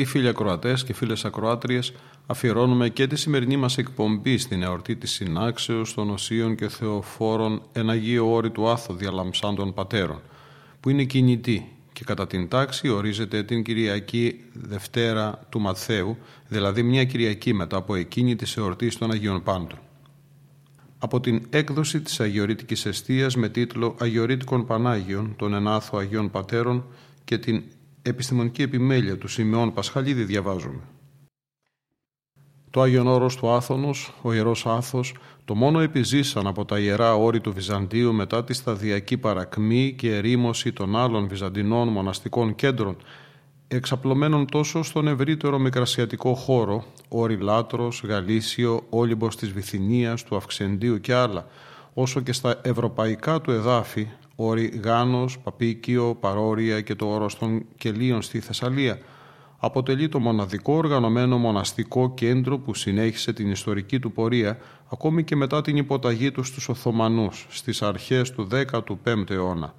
Αγαπητοί φίλοι ακροατές και φίλες ακροάτριες, αφιερώνουμε και τη σημερινή μας εκπομπή στην εορτή της Συνάξεως των Οσίων και Θεοφόρων εν Αγίο Όρη του Άθο Διαλαμψάντων Πατέρων, που είναι κινητή και κατά την τάξη ορίζεται την Κυριακή Δευτέρα του Μαθαίου, δηλαδή μια Κυριακή μετά από εκείνη της εορτής των Αγίων Πάντων. Από την έκδοση της Αγιορείτικης Εστίας με τίτλο «Αγιορείτικων Πανάγιων των Ενάθο Αγίων Πατέρων» και την επιστημονική επιμέλεια του Σιμεών Πασχαλίδη διαβάζουμε. Το Άγιον Όρος του Άθωνος, ο Ιερός Άθος, το μόνο επιζήσαν από τα Ιερά Όρη του Βυζαντίου μετά τη σταδιακή παρακμή και ερήμωση των άλλων βυζαντινών μοναστικών κέντρων, εξαπλωμένων τόσο στον ευρύτερο μικρασιατικό χώρο, όρη Λάτρος, Γαλήσιο, Όλυμπος της Βυθινίας, του Αυξεντίου και άλλα, όσο και στα ευρωπαϊκά του εδάφη, όρη Γάνος, Παπίκιο, Παρόρια και το όρος των Κελίων στη Θεσσαλία, αποτελεί το μοναδικό οργανωμένο μοναστικό κέντρο που συνέχισε την ιστορική του πορεία ακόμη και μετά την υποταγή του στους Οθωμανούς στις αρχές του 15ου αιώνα.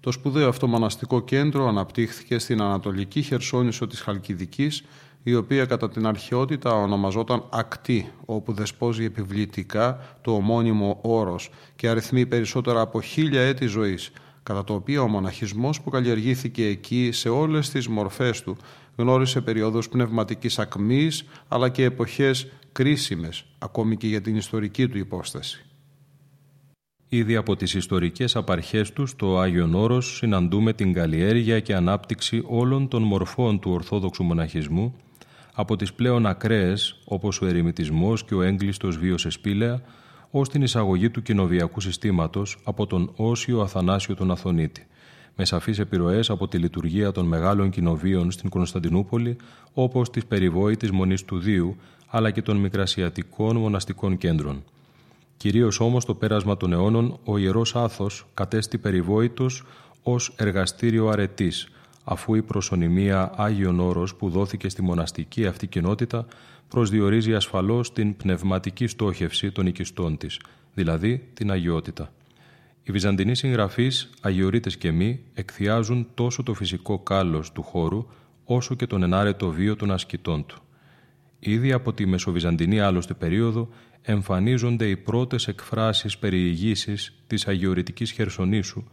Το σπουδαίο αυτό μοναστικό κέντρο αναπτύχθηκε στην Ανατολική Χερσόνησο της Χαλκιδικής η οποία κατά την αρχαιότητα ονομαζόταν Ακτή, όπου δεσπόζει επιβλητικά το ομώνυμο όρος και αριθμεί περισσότερα από χίλια έτη ζωής, κατά το οποίο ο μοναχισμός που καλλιεργήθηκε εκεί σε όλες τις μορφές του γνώρισε περιόδους πνευματικής ακμής αλλά και εποχές κρίσιμες ακόμη και για την ιστορική του υπόσταση. Ήδη από τις ιστορικές απαρχές του στο Άγιον Όρος συναντούμε την καλλιέργεια και ανάπτυξη όλων των μορφών του Ορθόδοξου μοναχισμού από τις πλέον ακραίες όπως ο ερημητισμός και ο έγκλειστος βίος εσπίλαια ως την εισαγωγή του κοινοβιακού συστήματος από τον Όσιο Αθανάσιο τον Αθωνίτη με σαφείς επιρροές από τη λειτουργία των μεγάλων κοινοβίων στην Κωνσταντινούπολη, όπως της περιβόητης Μονής του Δίου, αλλά και των μικρασιατικών μοναστικών κέντρων. Κυρίως όμως το πέρασμα των αιώνων, ο Ιερός Άθος κατέστη περιβόητος ως εργαστήριο αρετής, αφού η προσωνυμία Άγιον Όρος που δόθηκε στη μοναστική αυτή κοινότητα προσδιορίζει ασφαλώς την πνευματική στόχευση των οικιστών της, δηλαδή την αγιότητα. Οι Βυζαντινοί συγγραφείς, αγιορείτες και μη, εκθιάζουν τόσο το φυσικό κάλος του χώρου, όσο και τον ενάρετο βίο των ασκητών του. Ήδη από τη Μεσοβυζαντινή άλλωστε περίοδο εμφανίζονται οι πρώτες εκφράσεις περιηγήσεις της αγιορητικής Χερσονήσου,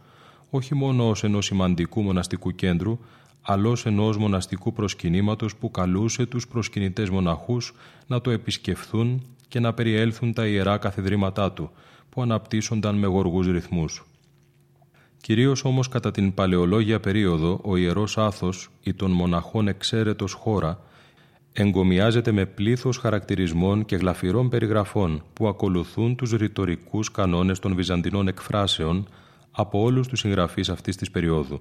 όχι μόνο ως ενός σημαντικού μοναστικού κέντρου, αλλά ως ενός μοναστικού προσκυνήματος που καλούσε τους προσκυνητές μοναχούς να το επισκεφθούν και να περιέλθουν τα ιερά καθεδρήματά του, που αναπτύσσονταν με γοργούς ρυθμούς. Κυρίως όμως κατά την παλαιολόγια περίοδο ο Ιερός Άθος ή των μοναχών εξαίρετος χώρα εγκομιάζεται με πλήθος χαρακτηρισμών και γλαφυρών περιγραφών που ακολουθούν τους ρητορικούς κανόνες των βυζαντινών εκφράσεων από όλους τους συγγραφείς αυτής της περίοδου.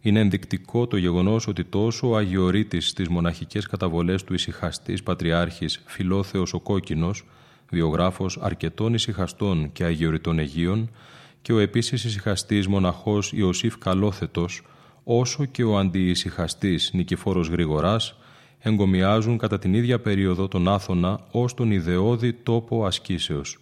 Είναι ενδεικτικό το γεγονός ότι τόσο ο Αγιορείτης στις μοναχικές καταβολές του ησυχαστής πατριάρχης Φιλόθεος ο Κόκκινος βιογράφος αρκετών ησυχαστών και αγιοριτών Αιγείων και ο επίσης ησυχαστής μοναχός Ιωσήφ Καλόθετος, όσο και ο αντιησυχαστής Νικηφόρος Γρηγοράς, εγκομιάζουν κατά την ίδια περίοδο τον Άθωνα ως τον ιδεώδη τόπο ασκήσεως.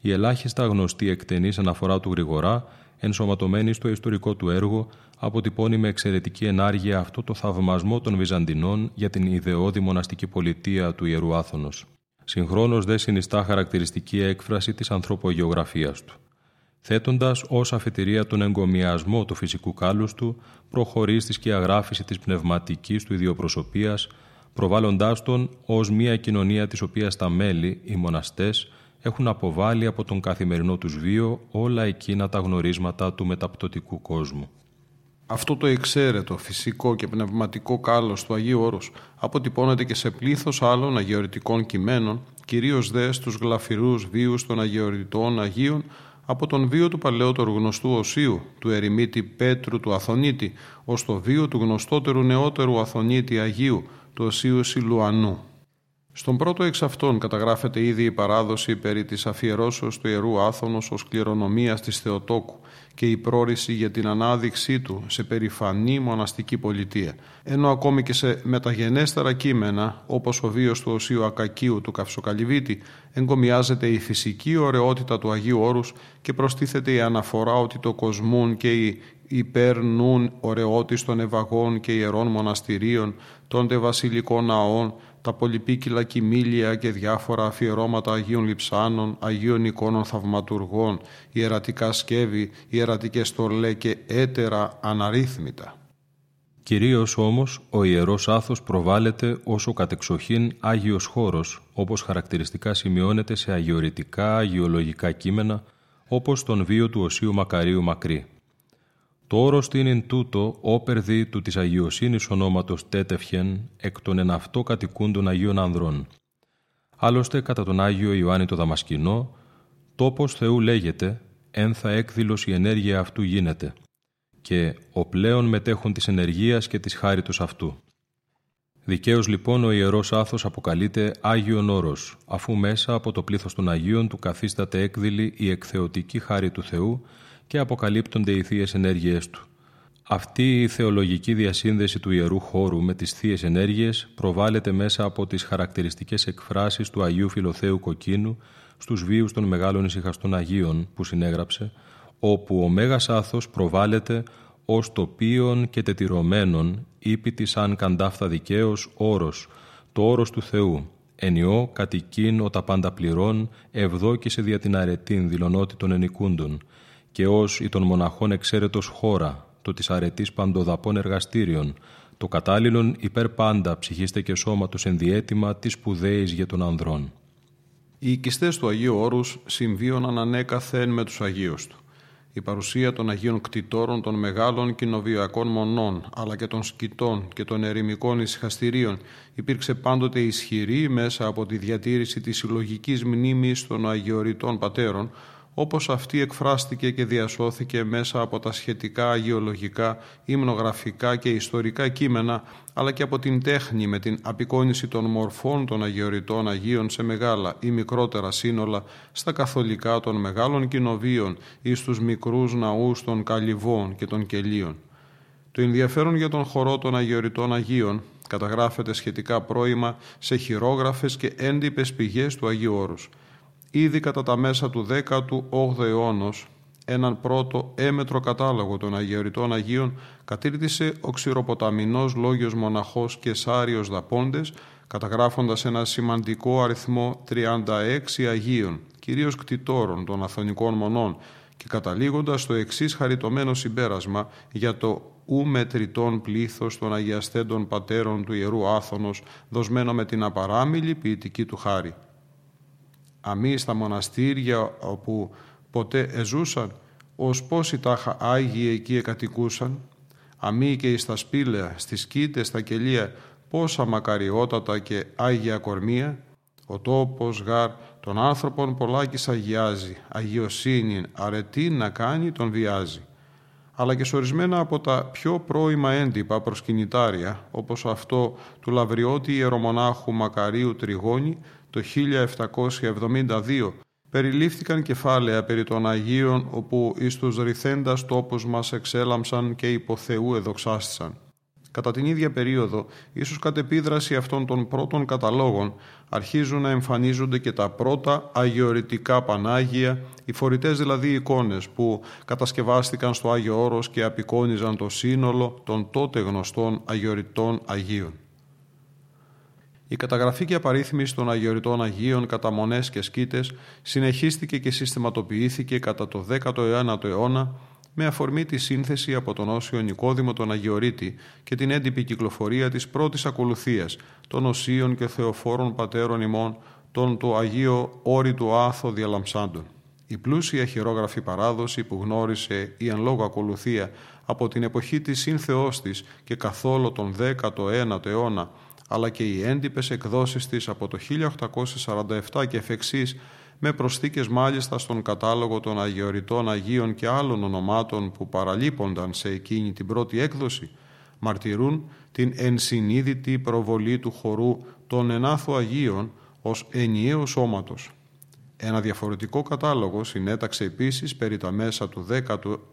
Η ελάχιστα γνωστή εκτενής αναφορά του Γρηγορά, ενσωματωμένη στο ιστορικό του έργο, αποτυπώνει με εξαιρετική ενάργεια αυτό το θαυμασμό των Βυζαντινών για την ιδεώδη μοναστική πολιτεία του Ιερού Άθωνος. Συγχρόνως δε συνιστά χαρακτηριστική έκφραση της ανθρωπογεωγραφίας του. Θέτοντας ως αφετηρία τον εγκομιασμό του φυσικού κάλους του, προχωρεί στη σκιαγράφηση της πνευματικής του ιδιοπροσωπίας, προβάλλοντάς τον ως μια κοινωνία της οποίας τα μέλη, οι μοναστές, έχουν αποβάλει από τον καθημερινό τους βίο όλα εκείνα τα γνωρίσματα του μεταπτωτικού κόσμου. Αυτό το εξαίρετο, φυσικό και πνευματικό κάλος του Αγίου Όρους αποτυπώνεται και σε πλήθος άλλων αγιορητικών κειμένων, κυρίως δε στους γλαφυρούς βίους των αγιορητών Αγίων από τον βίο του παλαιότερου γνωστού Οσίου, του ερημίτη Πέτρου του Αθωνίτη, ως το βίο του γνωστότερου νεότερου Αθωνίτη Αγίου, του Οσίου Σιλουανού. Στον πρώτο εξ αυτών καταγράφεται ήδη η παράδοση περί της αφιερώσεως του Ιερού Άθωνος ως κληρονομίας της Θεοτόκου και η πρόρηση για την ανάδειξή του σε περηφανή μοναστική πολιτεία. Ενώ ακόμη και σε μεταγενέστερα κείμενα, όπως ο βίος του Οσίου Ακακίου του Καυσοκαλυβίτη, εγκομιάζεται η φυσική ωραιότητα του Αγίου Όρους και προστίθεται η αναφορά ότι το κοσμούν και η υπερνούν ωραιότης των ευαγών και ιερών μοναστηρίων, των βασιλικών ναών, τα πολυπίκυλα κοιμήλια και διάφορα αφιερώματα Αγίων Λιψάνων, Αγίων εικόνων θαυματουργών, ιερατικά σκεύη, ιερατικές στολέ και έτερα αναρρύθμιτα. Κυρίως όμως ο Ιερός Άθος προβάλλεται ως ο κατεξοχήν Άγιος χώρος, όπως χαρακτηριστικά σημειώνεται σε αγιορητικά, αγιολογικά κείμενα, όπως τον βίο του Οσίου Μακαρίου Μακρύ. Το όρος είναι τούτο όπερδι του της αγιοσύνης ονόματος τέτευχεν εκ των εν αυτό κατοικούντων Αγίων Ανδρών. Άλλωστε κατά τον Άγιο Ιωάννη το Δαμασκηνό, τόπος Θεού λέγεται, ένθα έκδηλος η ενέργεια αυτού γίνεται και ο πλέον μετέχουν της ενεργείας και της χάριτος αυτού. Δικαίως λοιπόν ο Ιερός Άθος αποκαλείται Άγιον Όρος, αφού μέσα από το πλήθος των Αγίων του καθίσταται έκδηλη η εκθεωτική χάρη του Θεού και αποκαλύπτονται οι θείες ενέργειές του. Αυτή η θεολογική διασύνδεση του Ιερού Χώρου με τις θείες ενέργειες προβάλλεται μέσα από τις χαρακτηριστικές εκφράσεις του Αγίου Φιλοθέου Κοκκίνου στους βίους των μεγάλων ησυχαστών Αγίων που συνέγραψε, όπου ο Μέγας Άθος προβάλλεται ως τοπίων και τετυρωμένων ύπητη σαν καντάφθα δικαίως όρος, το όρος του Θεού, ενιό κατοικίν ο τα πάντα πληρών, ευδόκησε δια την αρετήν δηλωνότη των ενικούντων, και ως η των μοναχών εξαίρετος χώρα, το της αρετής παντοδαπών εργαστήριων, το κατάλληλον υπέρ πάντα ψυχίστε και σώματος ενδιέτοιμα της σπουδαίης για των ανδρών. Οι οικιστές του Αγίου Όρους συμβίωναν ανέκαθεν με τους Αγίους του. Η παρουσία των Αγίων κτητόρων των μεγάλων κοινοβιακών μονών, αλλά και των σκητών και των ερημικών ησυχαστηρίων, υπήρξε πάντοτε ισχυρή μέσα από τη διατήρηση της συλλογικής μνήμης των Αγιοριτών Πατέρων, όπως αυτή εκφράστηκε και διασώθηκε μέσα από τα σχετικά αγιολογικά, υμνογραφικά και ιστορικά κείμενα, αλλά και από την τέχνη με την απεικόνηση των μορφών των αγιοριτών Αγίων σε μεγάλα ή μικρότερα σύνολα, στα καθολικά των μεγάλων κοινοβίων ή στους μικρούς ναούς των Καλυβών και των Κελίων. Το ενδιαφέρον για τον χορό των αγιοριτών Αγίων καταγράφεται σχετικά πρόημα σε χειρόγραφες και έντυπες πηγές του Αγίου Όρους. Ήδη κατά τα μέσα του 18ου αιώνος, έναν πρώτο έμετρο κατάλογο των Αγιοριτών Αγίων κατήρτισε ο ξηροποταμινός λόγιος μοναχός και Σάριος Δαπόντες, καταγράφοντας ένα σημαντικό αριθμό 36 Αγίων, κυρίως κτητόρων των Αθωνικών Μονών, και καταλήγοντας στο εξής χαριτωμένο συμπέρασμα για το ου μετρητών πλήθος των αγιαστέντων πατέρων του Ιερού Άθωνος, δοσμένο με την απαράμιλη ποιητική του χάρη αμή στα μοναστήρια όπου ποτέ εζούσαν, ως πόσοι τάχα Άγιοι εκεί εκατοικούσαν, αμή και εις τα σπήλαια, στις κήτες, στα κελία, πόσα μακαριότατα και Άγια κορμία, ο τόπος γάρ των άνθρωπων πολλάκις αγιάζει, αγιοσύνη αρετή να κάνει τον βιάζει. Αλλά και σε ορισμένα από τα πιο πρώιμα έντυπα προσκυνητάρια, όπως αυτό του Λαβριώτη Ιερομονάχου Μακαρίου Τριγώνη, το 1772 περιλήφθηκαν κεφάλαια περί των Αγίων όπου εις τους ρηθέντας τόπους μας εξέλαμψαν και υπό Θεού εδοξάστησαν. Κατά την ίδια περίοδο, ίσως κατ' επίδραση αυτών των πρώτων καταλόγων, αρχίζουν να εμφανίζονται και τα πρώτα αγιορητικά Πανάγια, οι φορητές δηλαδή εικόνες που κατασκευάστηκαν στο Άγιο Όρος και απεικόνιζαν το σύνολο των τότε γνωστών αγιορητών Αγίων. Η καταγραφή και απαρίθμηση των αγιοριτών Αγίων κατά μονές και σκήτες συνεχίστηκε και συστηματοποιήθηκε κατά το 19ο αιώνα με αφορμή τη σύνθεση από τον Όσιο Νικόδημο τον Αγιορείτη και την έντυπη κυκλοφορία της πρώτης ακολουθίας των Οσίων και Θεοφόρων Πατέρων ημών των του Αγίου Όρη του Άθο Διαλαμψάντων. Η πλούσια χειρόγραφη παράδοση που γνώρισε η εν λόγω ακολουθία από την εποχή της σύνθεώς της και καθόλου τον 19ο αιώνα αλλά και οι έντυπες εκδόσεις της από το 1847 και εφ' με προσθήκες μάλιστα στον κατάλογο των Αγιοριτών Αγίων και άλλων ονομάτων που παραλείπονταν σε εκείνη την πρώτη έκδοση, μαρτυρούν την ενσυνείδητη προβολή του χορού των ενάθου Αγίων ως ενιαίου σώματος. Ένα διαφορετικό κατάλογο συνέταξε επίσης περί τα μέσα του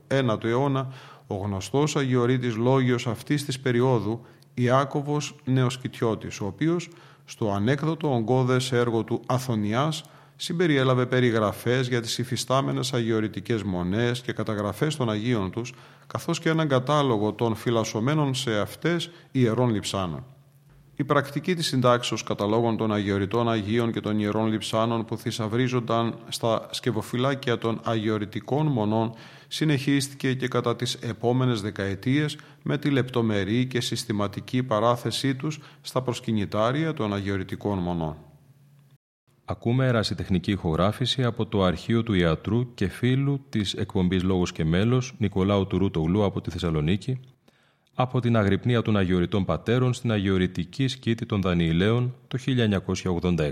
19ου αιώνα ο γνωστός Αγιορείτης Λόγιος αυτής της περίοδου Ιάκωβος Νεοσκητιώτης, ο οποίος στο ανέκδοτο ογκώδες έργο του Αθωνιάς συμπεριέλαβε περιγραφές για τις υφιστάμενες αγιορητικές μονές και καταγραφές των Αγίων τους, καθώς και έναν κατάλογο των φυλασσομένων σε αυτές ιερών λειψάνων. Η πρακτική της συντάξεως καταλόγων των αγιοριτών Αγίων και των ιερών λειψάνων που θησαυρίζονταν στα σκευοφυλάκια των αγιορητικών μονών συνεχίστηκε και κατά τις επόμενες δεκαετίες με τη λεπτομερή και συστηματική παράθεσή τους στα προσκυνητάρια των αγιορητικών μονών. Ακούμε ερασιτεχνική ηχογράφηση από το αρχείο του ιατρού και φίλου της εκπομπής «Λόγος και μέλος» Νικολάου Τουρούτογλου από τη Θεσσαλονίκη από την αγρυπνία των Αγιοριτών Πατέρων στην Αγιορητική Σκήτη των Δανιηλαίων το 1986.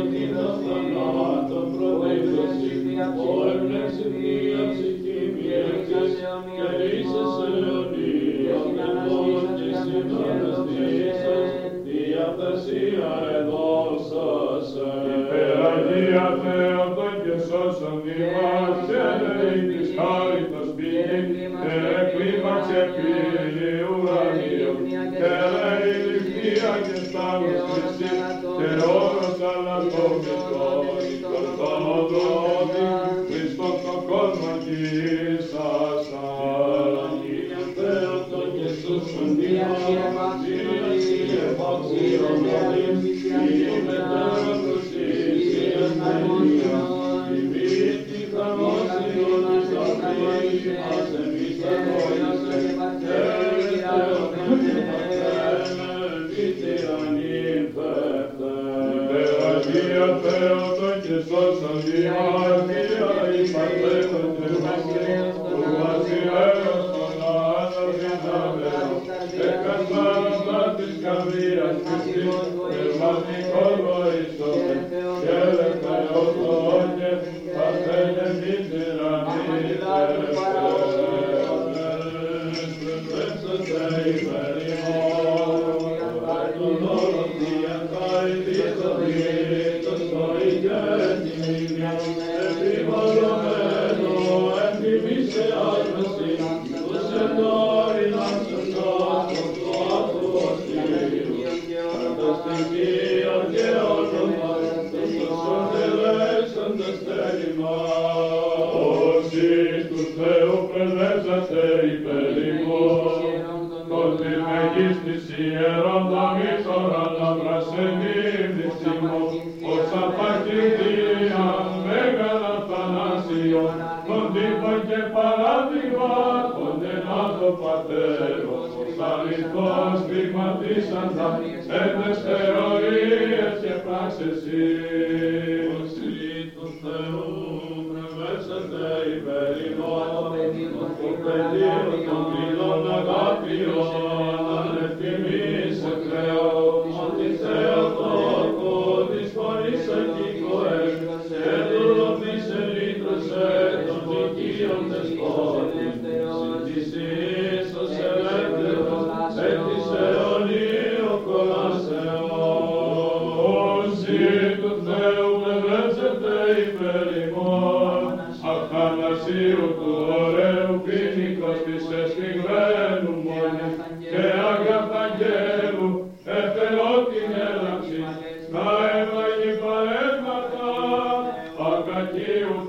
que não são Así,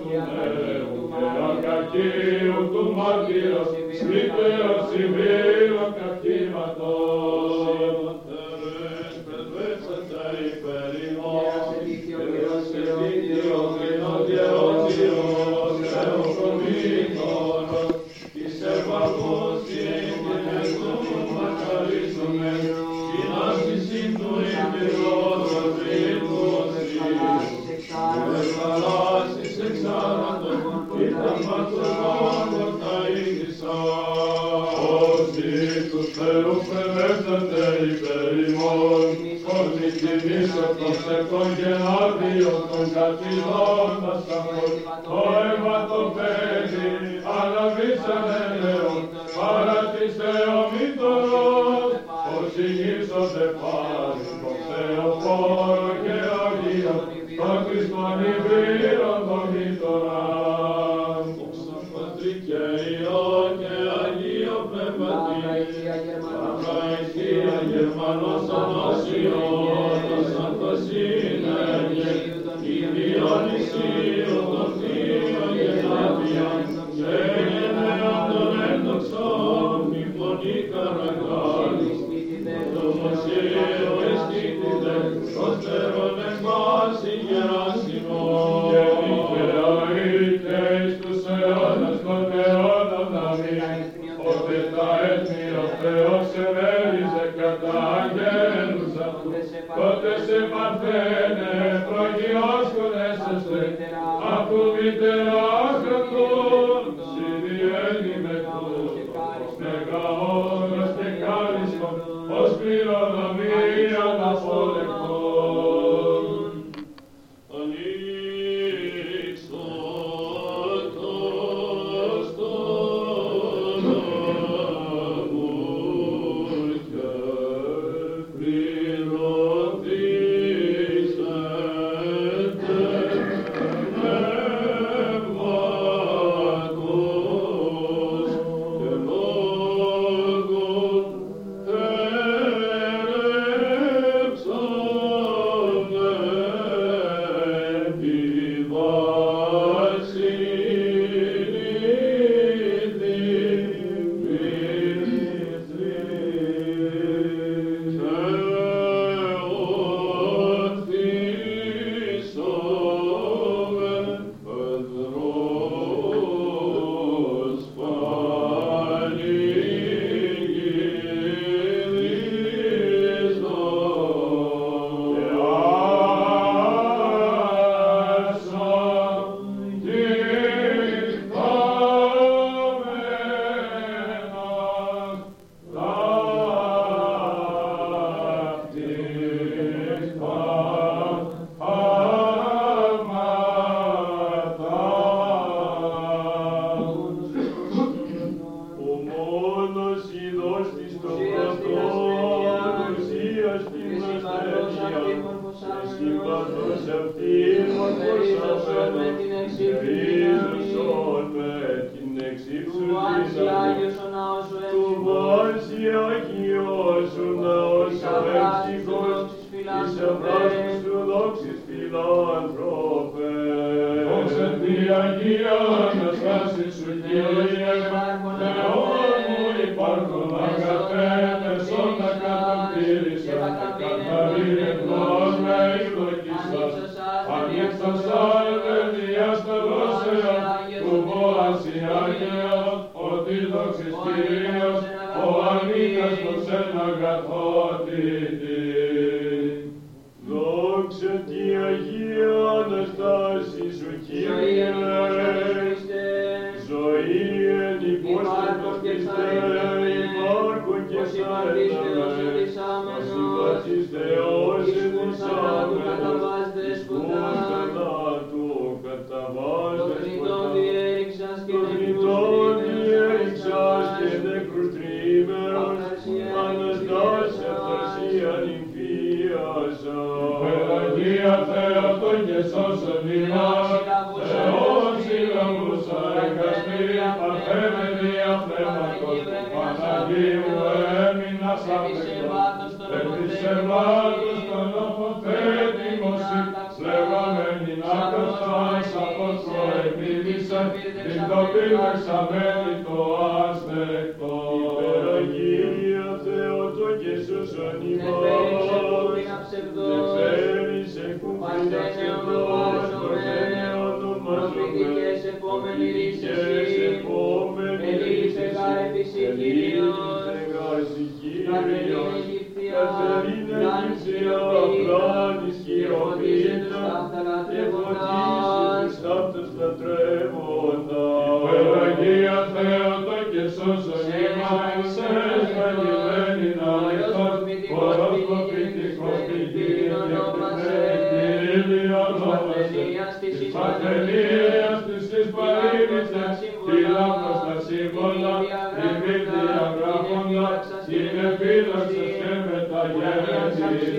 του νερού και κακίου του μαρτύρας Ίσο τον στεφτόν και λάβριο τον κατηδών Αγία Αναστάση σου, Κύριε, Θεό μου υπάρχω. Υπότιτλοι AUTHORWAVE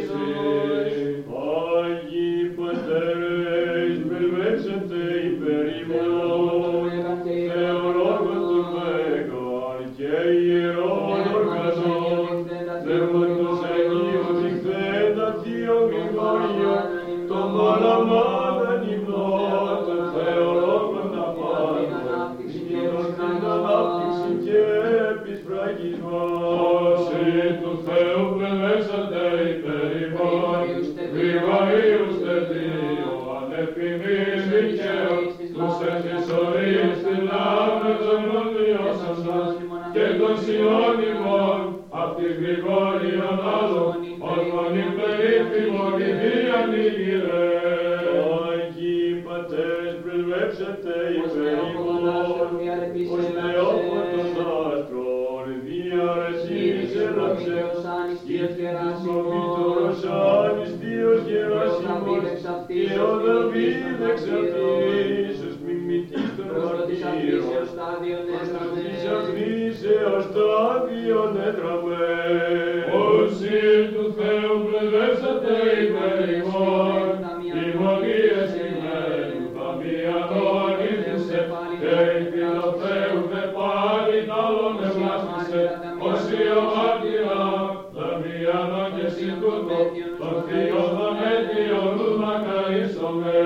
Amen.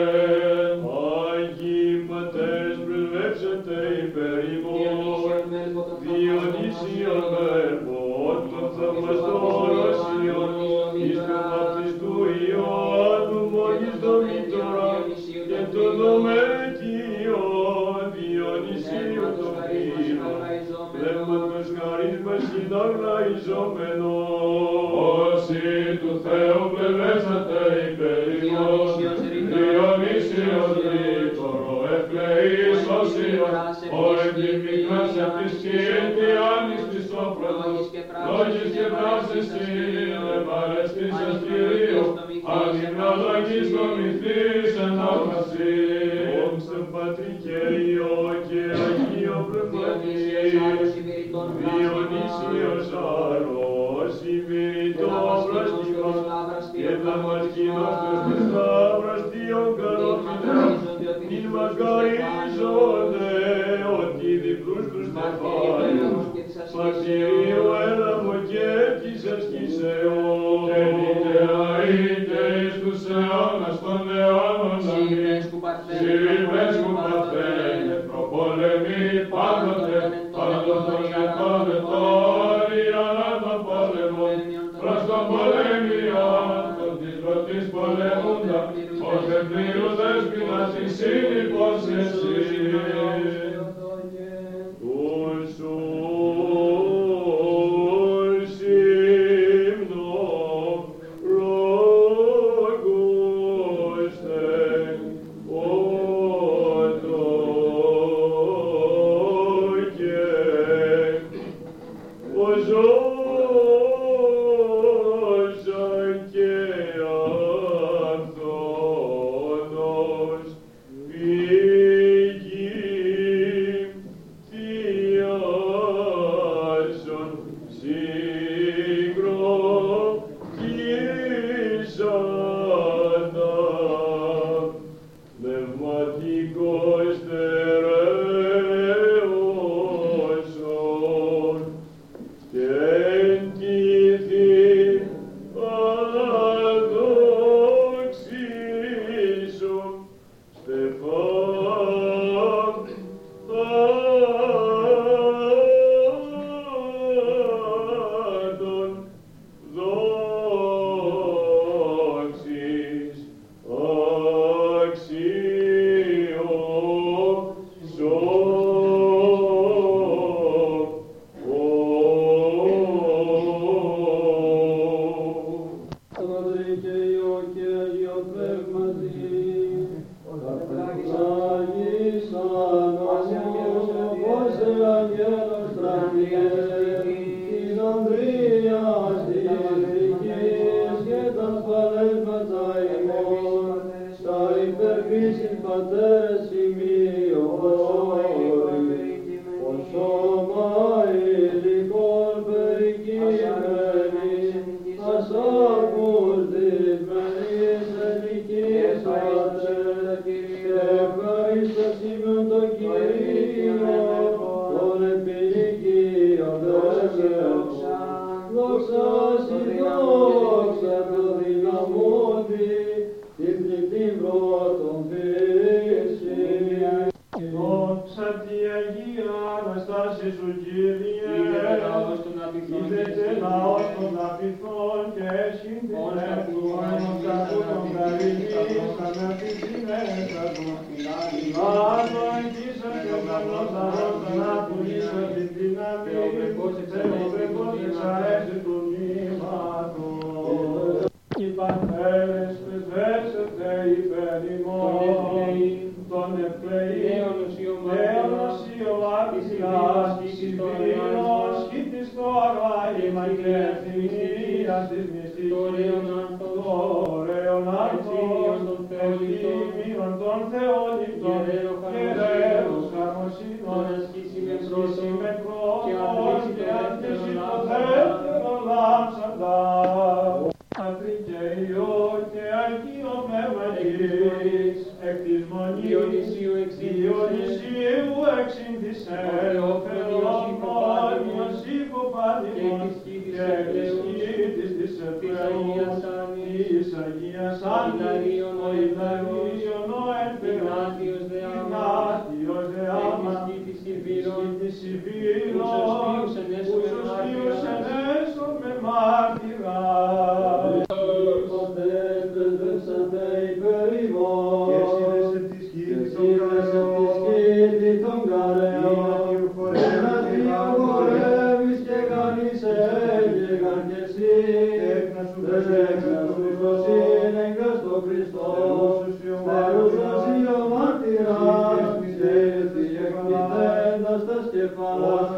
κεφαλάς,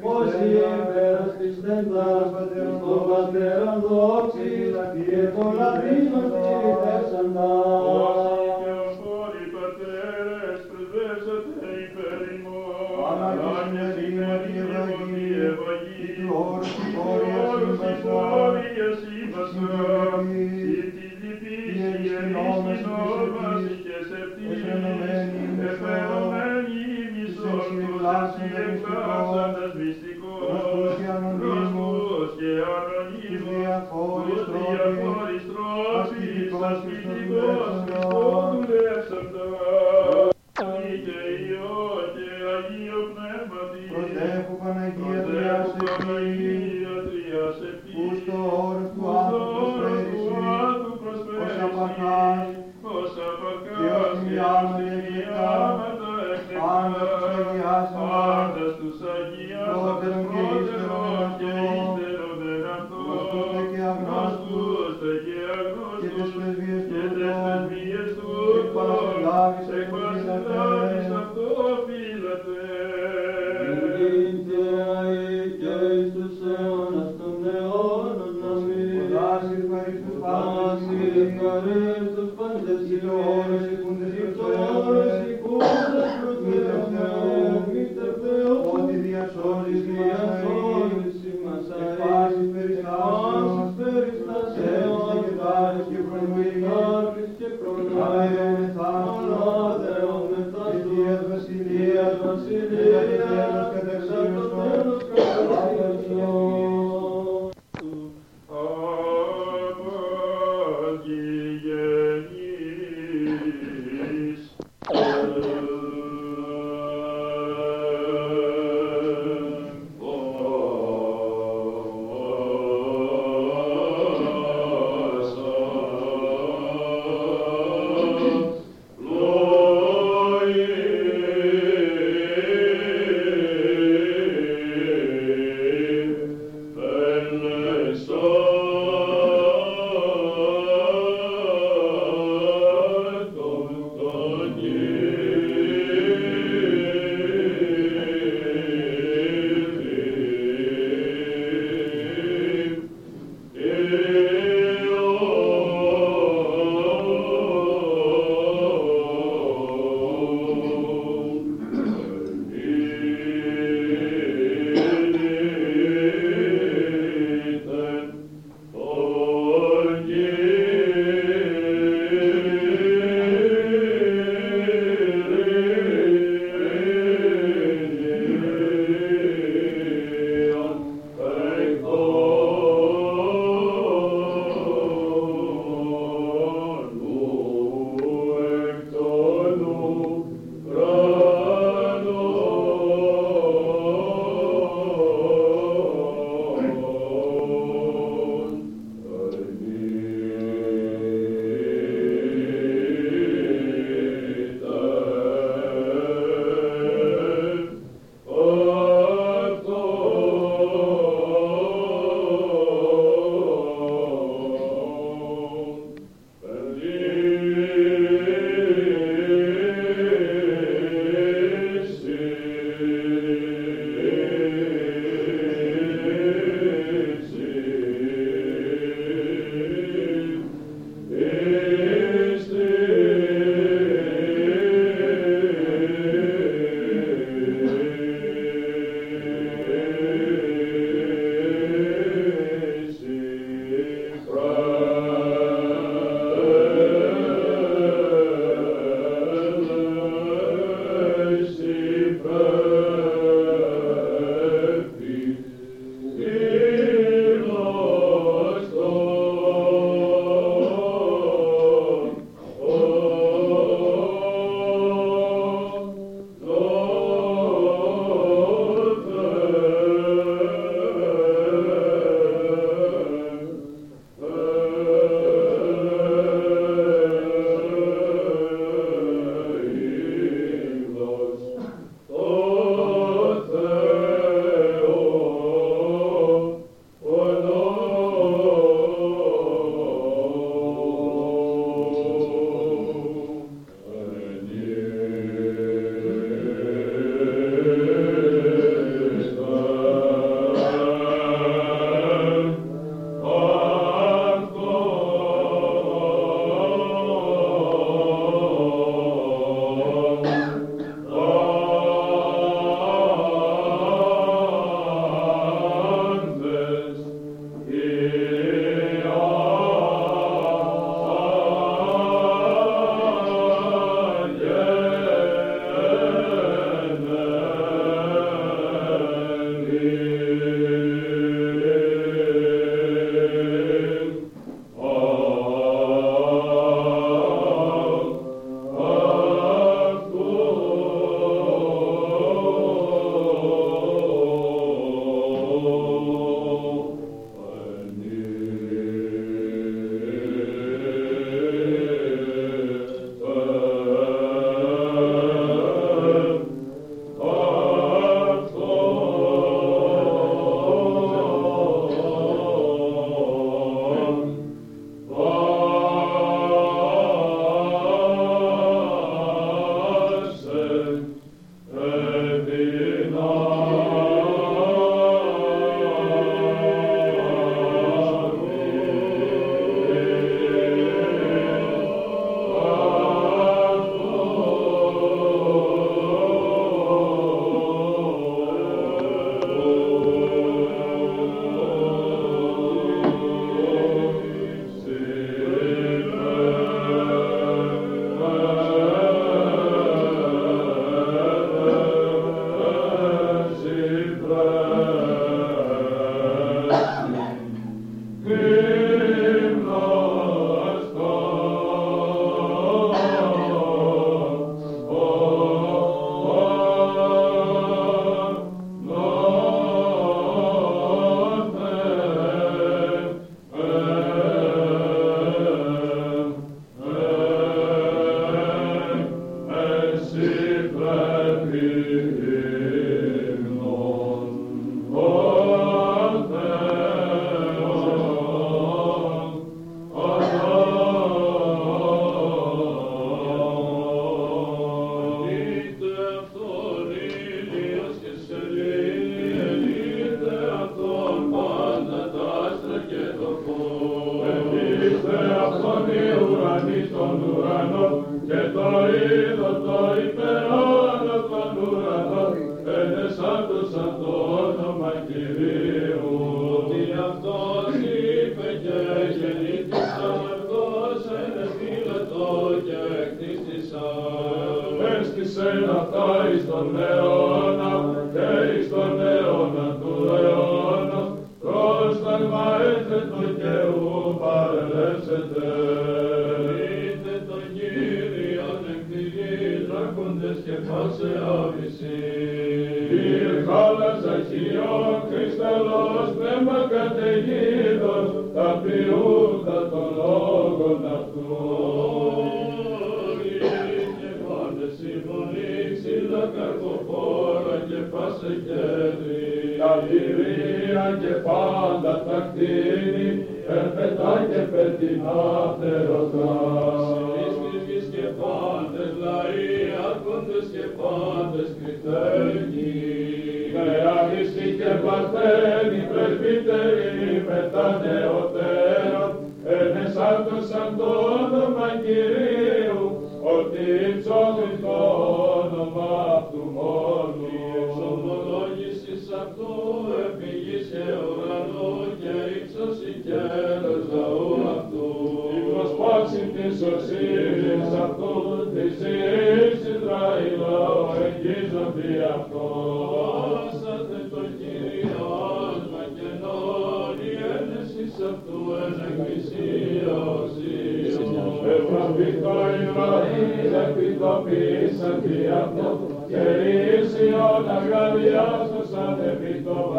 ως ημέρας της τέντας, εις των Πατέρων δόξης, και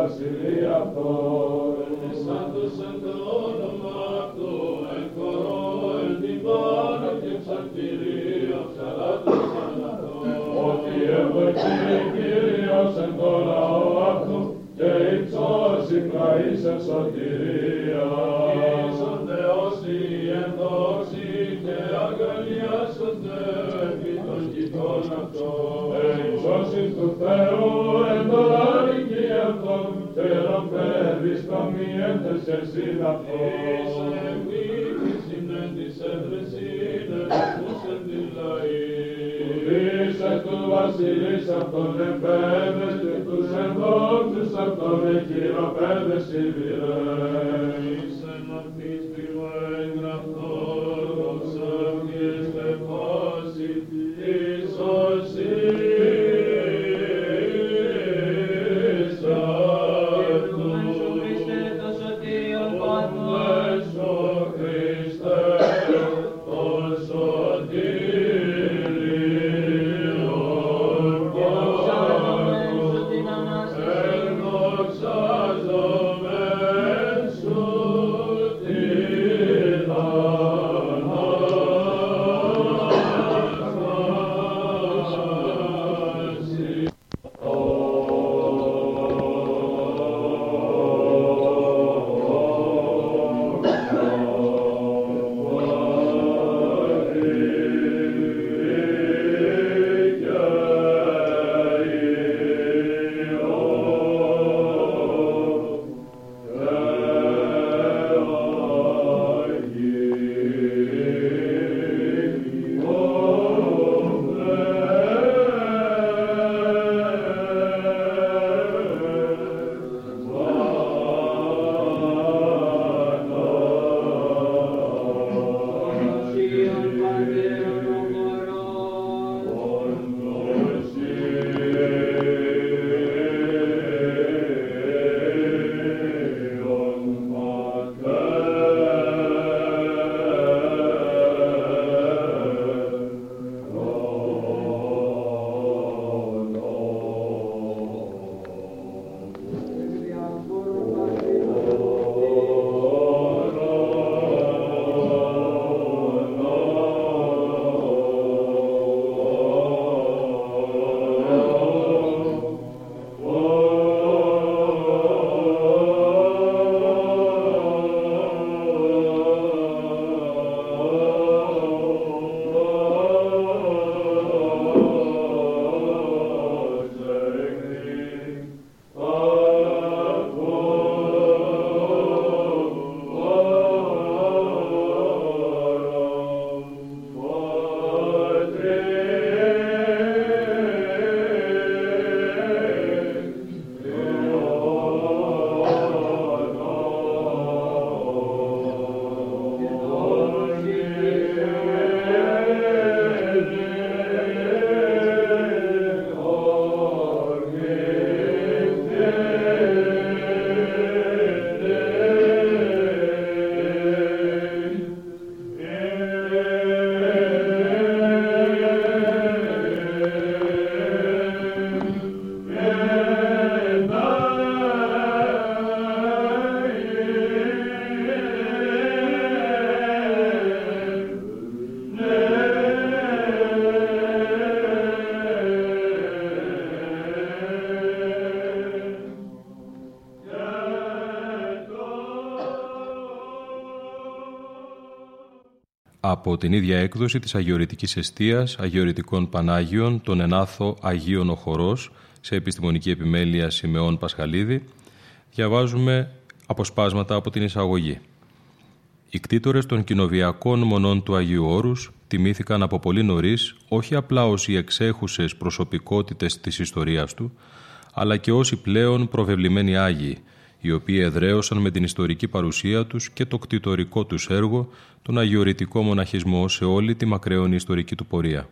Βασιλεία αυτό. Σαν σαν το όνομα αυτό, σε σωτηρία. Ήσον Θεός η ενδόξη και αγκαλιάσονται επί των κοιτών αυτών. Εξώσεις του Θεού εν τώρα οικίαυτον και ροπέδεις το μη. Είσαι εμείς συνέντης έντεσαι, δεν τους βασιλείς απ' τον επέδες και τους ενδόξους απ' τον εχειροπέδες σιβηρέης. Από την ίδια έκδοση της Αγιορητικής Εστίας Αγιορητικών Πανάγιων τον Ενάθο Αγίων Οχορός σε επιστημονική επιμέλεια Σιμεών Πασχαλίδη διαβάζουμε αποσπάσματα από την εισαγωγή. Οι κτήτορες των κοινοβιακών μονών του Αγίου Όρους τιμήθηκαν από πολύ νωρίς όχι απλά ως οι εξέχουσες προσωπικότητες της ιστορίας του, αλλά και όσοι πλέον προβεβλημένοι Άγιοι, οι οποίοι εδραίωσαν με την ιστορική παρουσία τους και το κτητορικό τους έργο τον αγιορητικό μοναχισμό σε όλη τη μακραίωνη ιστορική του πορεία.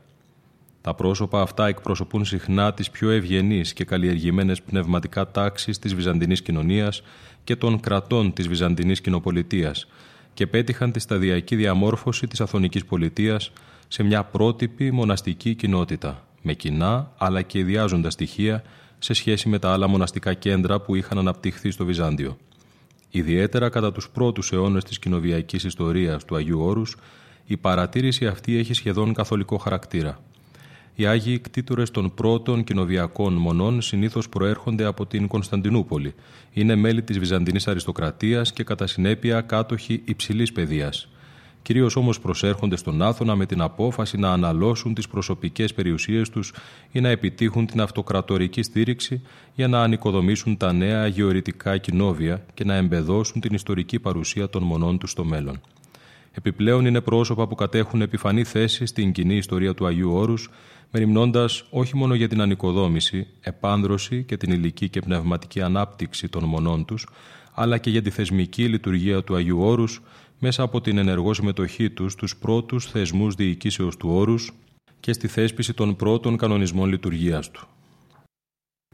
Τα πρόσωπα αυτά εκπροσωπούν συχνά τις πιο ευγενείς και καλλιεργημένες πνευματικά τάξεις της Βυζαντινής κοινωνίας και των κρατών της Βυζαντινής κοινοπολιτείας και πέτυχαν τη σταδιακή διαμόρφωση της Αθωνικής πολιτείας σε μια πρότυπη μοναστική κοινότητα, με κοινά αλλά και ιδιάζοντα στοιχεία σε σχέση με τα άλλα μοναστικά κέντρα που είχαν αναπτυχθεί στο Βυζάντιο. Ιδιαίτερα κατά τους πρώτους αιώνες της κοινοβιακής ιστορίας του Αγίου Όρους, η παρατήρηση αυτή έχει σχεδόν καθολικό χαρακτήρα. Οι Άγιοι κτήτορες των πρώτων κοινοβιακών μονών συνήθως προέρχονται από την Κωνσταντινούπολη. Είναι μέλη της Βυζαντινής αριστοκρατίας και κατά συνέπεια κάτοχοι υψηλής παιδείας. Κυρίως όμως προσέρχονται στον Άθωνα με την απόφαση να αναλώσουν τις προσωπικές περιουσίες τους ή να επιτύχουν την αυτοκρατορική στήριξη για να ανοικοδομήσουν τα νέα αγιορητικά κοινόβια και να εμπεδώσουν την ιστορική παρουσία των μονών τους στο μέλλον. Επιπλέον είναι πρόσωπα που κατέχουν επιφανή θέση στην κοινή ιστορία του Αγίου Όρους, μεριμνώντας όχι μόνο για την ανοικοδόμηση, επάνδρωση και την ηλική και πνευματική ανάπτυξη των μονών τους, αλλά και για τη θεσμική λειτουργία του Αγίου Όρους, μέσα από την ενεργό συμμετοχή τους στους πρώτους θεσμούς διοικήσεως του όρους και στη θέσπιση των πρώτων κανονισμών λειτουργίας του.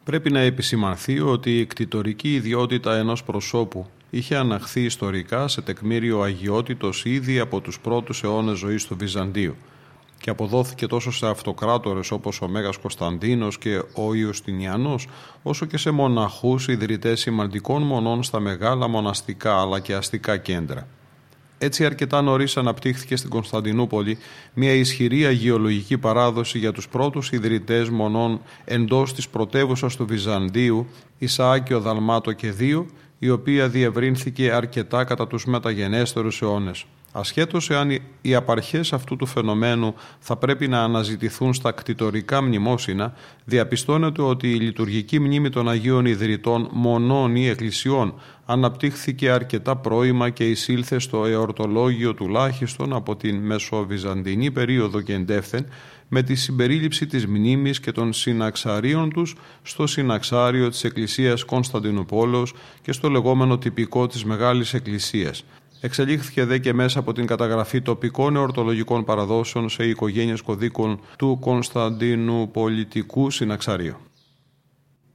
Πρέπει να επισημανθεί ότι η κτητορική ιδιότητα ενός προσώπου είχε αναχθεί ιστορικά σε τεκμήριο αγιότητος ήδη από τους πρώτους αιώνες ζωής του Βυζαντίου και αποδόθηκε τόσο σε αυτοκράτορες όπως ο Μέγας Κωνσταντίνος και ο Ιωστινιανός, όσο και σε μοναχούς ιδρυτές σημαντικών μονών στα μεγάλα μοναστικά αλλά και αστικά κέντρα. Έτσι, αρκετά νωρίς αναπτύχθηκε στην Κωνσταντινούπολη μια ισχυρή αγιολογική παράδοση για τους πρώτους ιδρυτές μονών εντός της πρωτεύουσας του Βυζαντίου, Ισαάκιο Δαλμάτο και Δύο, η οποία διευρύνθηκε αρκετά κατά τους μεταγενέστερους αιώνες. Ασχέτως εάν οι απαρχές αυτού του φαινομένου θα πρέπει να αναζητηθούν στα κτητορικά μνημόσυνα, διαπιστώνεται ότι η λειτουργική μνήμη των Αγίων Ιδρυτών μονών ή εκκλησιών αναπτύχθηκε αρκετά πρώιμα και εισήλθε στο εορτολόγιο τουλάχιστον από την Μεσοβυζαντινή περίοδο και εντεύθεν με τη συμπερίληψη της μνήμης και των συναξαρίων τους στο συναξάριο της Εκκλησίας Κωνσταντινούπολος και στο λεγόμενο τυπικό της Μεγάλης Εκκλησίας, Εξελίχθηκε δε και μέσα από την καταγραφή τοπικών εορτολογικών παραδόσεων σε οικογένειες κωδίκων του Κωνσταντίνου πολιτικού συναξαρίου.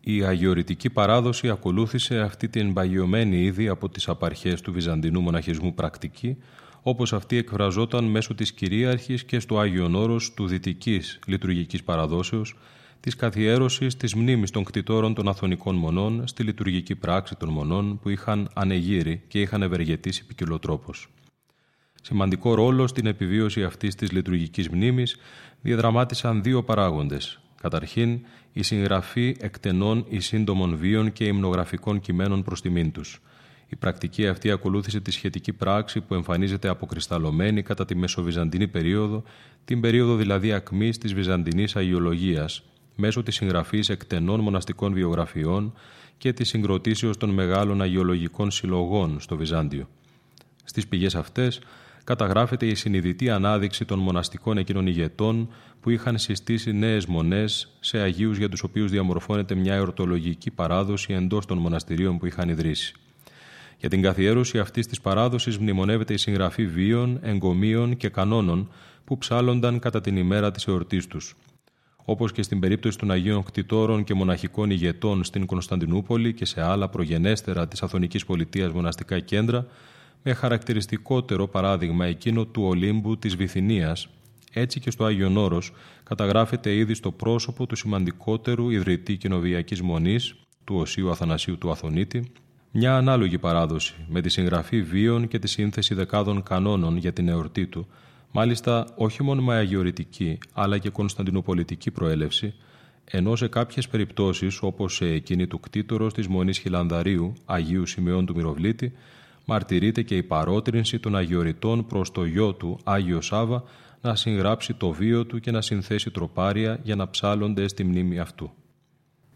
Η αγιορητική παράδοση ακολούθησε αυτή την παγιωμένη ήδη από τις απαρχές του Βυζαντινού μοναχισμού πρακτική, όπως αυτή εκφραζόταν μέσω της κυρίαρχης και στο Άγιον Όρος του δυτικής λειτουργικής παραδόσεως, της καθιέρωσης της μνήμης των κτητόρων των αθωνικών μονών στη λειτουργική πράξη των μονών που είχαν ανεγείρει και είχαν ευεργετήσει ποικιλοτρόπως. Σημαντικό ρόλο στην επιβίωση αυτής της λειτουργικής μνήμης διαδραμάτισαν δύο παράγοντες. Καταρχήν, η συγγραφή εκτενών ή σύντομων βίων και υμνογραφικών κειμένων προς τιμήν τους. Η πρακτική αυτή ακολούθησε τη σχετική πράξη που εμφανίζεται αποκρισταλωμένη κατά τη Μεσοβυζαντινή περίοδο, την περίοδο δηλαδή ακμής της Βυζαντινής Αγιολογίας, μέσω της συγγραφής εκτενών μοναστικών βιογραφιών και της συγκροτήσεως των μεγάλων αγιολογικών συλλογών στο Βυζάντιο. Στις πηγές αυτές καταγράφεται η συνειδητή ανάδειξη των μοναστικών εκείνων ηγετών που είχαν συστήσει νέες μονές σε Αγίους για τους οποίους διαμορφώνεται μια εορτολογική παράδοση εντός των μοναστηρίων που είχαν ιδρύσει. Για την καθιέρωση αυτής της παράδοσης μνημονεύεται η συγγραφή βίων, εγκομείων και κανόνων που ψάλλονταν κατά την ημέρα της εορτής τους, όπως και στην περίπτωση των Αγίων Κτητόρων και μοναχικών ηγετών στην Κωνσταντινούπολη και σε άλλα προγενέστερα της Αθωνικής Πολιτείας μοναστικά κέντρα, με χαρακτηριστικότερο παράδειγμα εκείνο του Ολύμπου της Βυθινίας, έτσι και στο Άγιον Όρος καταγράφεται ήδη στο πρόσωπο του σημαντικότερου ιδρυτή κοινοβιακής μονής, του Οσίου Αθανασίου του Αθωνίτη, μια ανάλογη παράδοση με τη συγγραφή βίων και τη σύνθεση δεκάδων κανόνων για την εορτή του, Μάλιστα, όχι μόνο με αγιορητική, αλλά και κωνσταντινοπολιτική προέλευση, ενώ σε κάποιες περιπτώσεις, όπως σε εκείνη του κτήτορος της Μονής Χιλανδαρίου, Αγίου Σημειών του Μυροβλήτη, μαρτυρείται και η παρότρινση των Αγιοριτών προς το γιο του Άγιο Σάβα να συγγράψει το βίο του και να συνθέσει τροπάρια για να ψάλλονται στη μνήμη αυτού.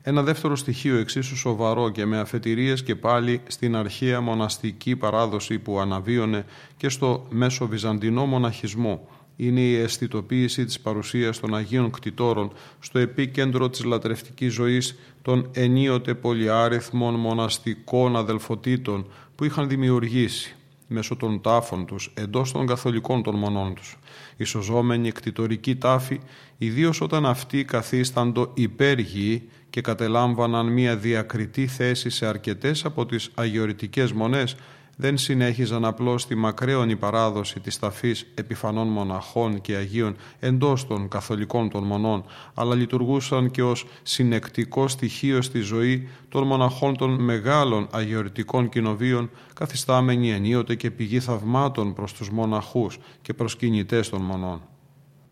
Ένα δεύτερο στοιχείο εξίσου σοβαρό και με αφετηρίες και πάλι στην αρχαία μοναστική παράδοση που αναβίωνε και στο μέσο βυζαντινό μοναχισμό είναι η αισθητοποίηση της παρουσίας των Αγίων Κτητόρων στο επίκεντρο της λατρευτικής ζωής των ενίοτε πολυάριθμων μοναστικών αδελφοτήτων που είχαν δημιουργήσει μέσω των τάφων τους εντός των καθολικών των μονών τους. Η σωζόμενη εκτιτορική τάφη, ιδίως όταν αυτοί καθίσταντο υπέργειοι και κατελάμβαναν μια διακριτή θέση σε αρκετές από τις αγιορητικές μονές, δεν συνέχιζαν απλώς τη μακραίωνη παράδοση της ταφής επιφανών μοναχών και Αγίων εντός των καθολικών των μονών, αλλά λειτουργούσαν και ως συνεκτικό στοιχείο στη ζωή των μοναχών των μεγάλων αγιορητικών κοινοβίων, καθιστάμενοι ενίοτε και πηγή θαυμάτων προς τους μοναχούς και προσκυνητές των μονών.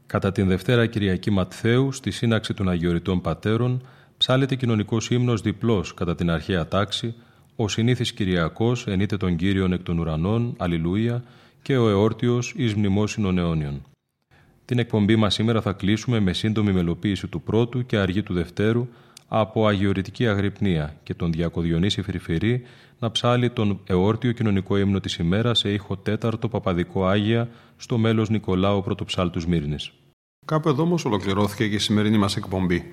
Κατά την Δευτέρα Κυριακή Ματθαίου, στη σύναξη των Αγιοριτών Πατέρων, ψάλεται κοινωνικός ύμνος διπλός κατά την αρχαία τάξη, ο συνήθις Κυριακός ενείται τον Κύριον εκ των ουρανών, αλληλούια, και ο εόρτιος εις μνημόσυνων αιώνιων. Την εκπομπή μας σήμερα θα κλείσουμε με σύντομη μελοποίηση του πρώτου και αργή του δευτέρου από αγιορητική αγρυπνία και τον Διακοδιονύση Φρυφυρή να ψάλει τον εόρτιο κοινωνικό ύμνο της ημέρας σε ήχο τέταρτο παπαδικό Άγια στο μέλος Νικολάου Πρωτοψάλτου Μύρνης. Κάπου εδώ όμως ολοκληρώθηκε και η σημερινή μας εκπομπή.